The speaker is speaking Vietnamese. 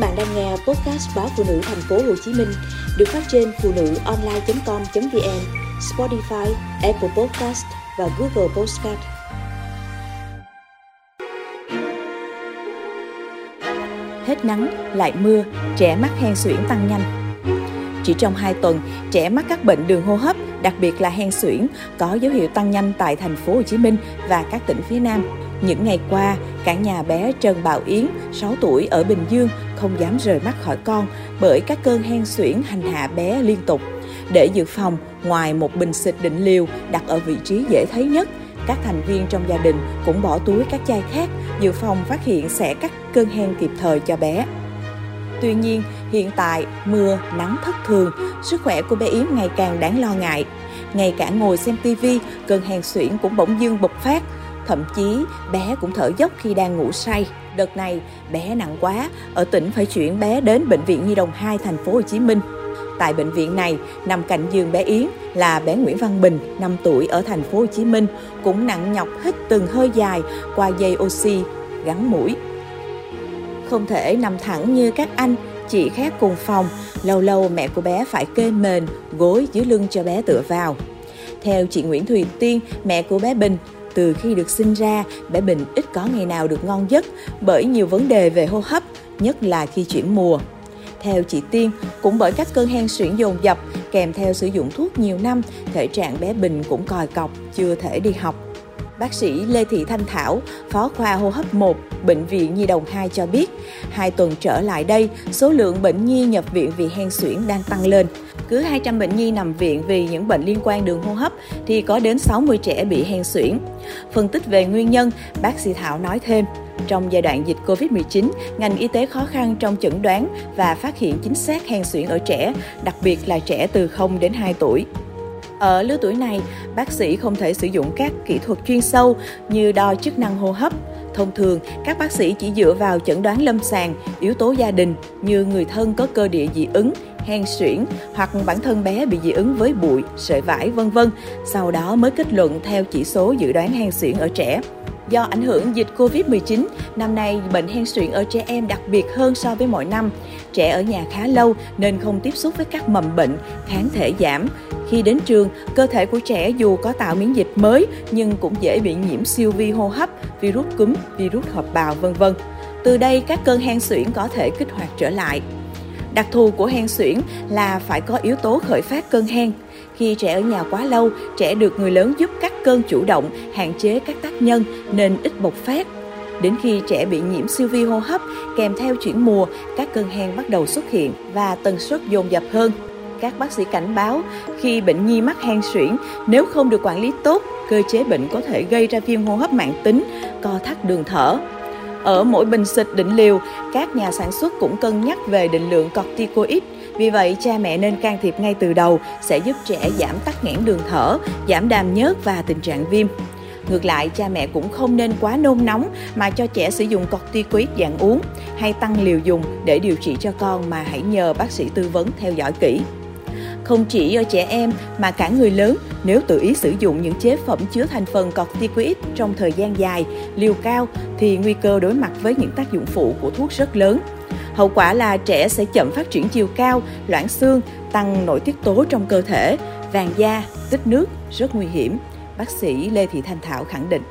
bạn đang nghe podcast báo phụ nữ thành phố Hồ Chí Minh được phát trên phụ nữ online.com.vn, Spotify, Apple Podcast và Google Podcast. Hết nắng lại mưa, trẻ mắc hen suyễn tăng nhanh. Chỉ trong 2 tuần, trẻ mắc các bệnh đường hô hấp, đặc biệt là hen suyễn, có dấu hiệu tăng nhanh tại thành phố Hồ Chí Minh và các tỉnh phía Nam. Những ngày qua, cả nhà bé Trần Bảo Yến, 6 tuổi ở Bình Dương không dám rời mắt khỏi con bởi các cơn hen suyễn hành hạ bé liên tục. Để dự phòng, ngoài một bình xịt định liều đặt ở vị trí dễ thấy nhất, các thành viên trong gia đình cũng bỏ túi các chai khác dự phòng phát hiện sẽ cắt cơn hen kịp thời cho bé. Tuy nhiên, hiện tại mưa, nắng thất thường, sức khỏe của bé Yến ngày càng đáng lo ngại. Ngay cả ngồi xem tivi, cơn hen suyễn cũng bỗng dưng bộc phát, Thậm chí bé cũng thở dốc khi đang ngủ say. Đợt này bé nặng quá, ở tỉnh phải chuyển bé đến bệnh viện Nhi đồng 2 thành phố Hồ Chí Minh. Tại bệnh viện này, nằm cạnh giường bé Yến là bé Nguyễn Văn Bình, 5 tuổi ở thành phố Hồ Chí Minh, cũng nặng nhọc hít từng hơi dài qua dây oxy gắn mũi. Không thể nằm thẳng như các anh, chị khác cùng phòng, lâu lâu mẹ của bé phải kê mền, gối dưới lưng cho bé tựa vào. Theo chị Nguyễn Thùy Tiên, mẹ của bé Bình, từ khi được sinh ra, bé Bình ít có ngày nào được ngon giấc bởi nhiều vấn đề về hô hấp, nhất là khi chuyển mùa. Theo chị Tiên, cũng bởi các cơn hen suyễn dồn dập kèm theo sử dụng thuốc nhiều năm, thể trạng bé Bình cũng còi cọc, chưa thể đi học. Bác sĩ Lê Thị Thanh Thảo, Phó khoa hô hấp 1, Bệnh viện Nhi đồng 2 cho biết, hai tuần trở lại đây, số lượng bệnh nhi nhập viện vì hen suyễn đang tăng lên. Cứ 200 bệnh nhi nằm viện vì những bệnh liên quan đường hô hấp thì có đến 60 trẻ bị hen suyễn. Phân tích về nguyên nhân, bác sĩ Thảo nói thêm, trong giai đoạn dịch Covid-19, ngành y tế khó khăn trong chẩn đoán và phát hiện chính xác hen suyễn ở trẻ, đặc biệt là trẻ từ 0 đến 2 tuổi. Ở lứa tuổi này, bác sĩ không thể sử dụng các kỹ thuật chuyên sâu như đo chức năng hô hấp. Thông thường, các bác sĩ chỉ dựa vào chẩn đoán lâm sàng, yếu tố gia đình như người thân có cơ địa dị ứng, hen suyễn hoặc bản thân bé bị dị ứng với bụi, sợi vải vân vân, sau đó mới kết luận theo chỉ số dự đoán hen suyễn ở trẻ. Do ảnh hưởng dịch Covid-19, năm nay bệnh hen suyễn ở trẻ em đặc biệt hơn so với mọi năm. Trẻ ở nhà khá lâu nên không tiếp xúc với các mầm bệnh, kháng thể giảm. Khi đến trường, cơ thể của trẻ dù có tạo miễn dịch mới nhưng cũng dễ bị nhiễm siêu vi hô hấp, virus cúm, virus hợp bào vân vân. Từ đây các cơn hen suyễn có thể kích hoạt trở lại. Đặc thù của hen suyễn là phải có yếu tố khởi phát cơn hen. Khi trẻ ở nhà quá lâu, trẻ được người lớn giúp cắt cơn chủ động, hạn chế các tác nhân nên ít bộc phát. Đến khi trẻ bị nhiễm siêu vi hô hấp kèm theo chuyển mùa, các cơn hen bắt đầu xuất hiện và tần suất dồn dập hơn. Các bác sĩ cảnh báo khi bệnh nhi mắc hen suyễn, nếu không được quản lý tốt, cơ chế bệnh có thể gây ra viêm hô hấp mạng tính, co thắt đường thở, ở mỗi bình xịt định liều, các nhà sản xuất cũng cân nhắc về định lượng corticoid. Vì vậy, cha mẹ nên can thiệp ngay từ đầu sẽ giúp trẻ giảm tắc nghẽn đường thở, giảm đàm nhớt và tình trạng viêm. Ngược lại, cha mẹ cũng không nên quá nôn nóng mà cho trẻ sử dụng corticoid dạng uống hay tăng liều dùng để điều trị cho con mà hãy nhờ bác sĩ tư vấn theo dõi kỹ. Không chỉ ở trẻ em mà cả người lớn nếu tự ý sử dụng những chế phẩm chứa thành phần corticoid trong thời gian dài, liều cao thì nguy cơ đối mặt với những tác dụng phụ của thuốc rất lớn. Hậu quả là trẻ sẽ chậm phát triển chiều cao, loãng xương, tăng nội tiết tố trong cơ thể, vàng da, tích nước rất nguy hiểm. Bác sĩ Lê Thị Thanh Thảo khẳng định.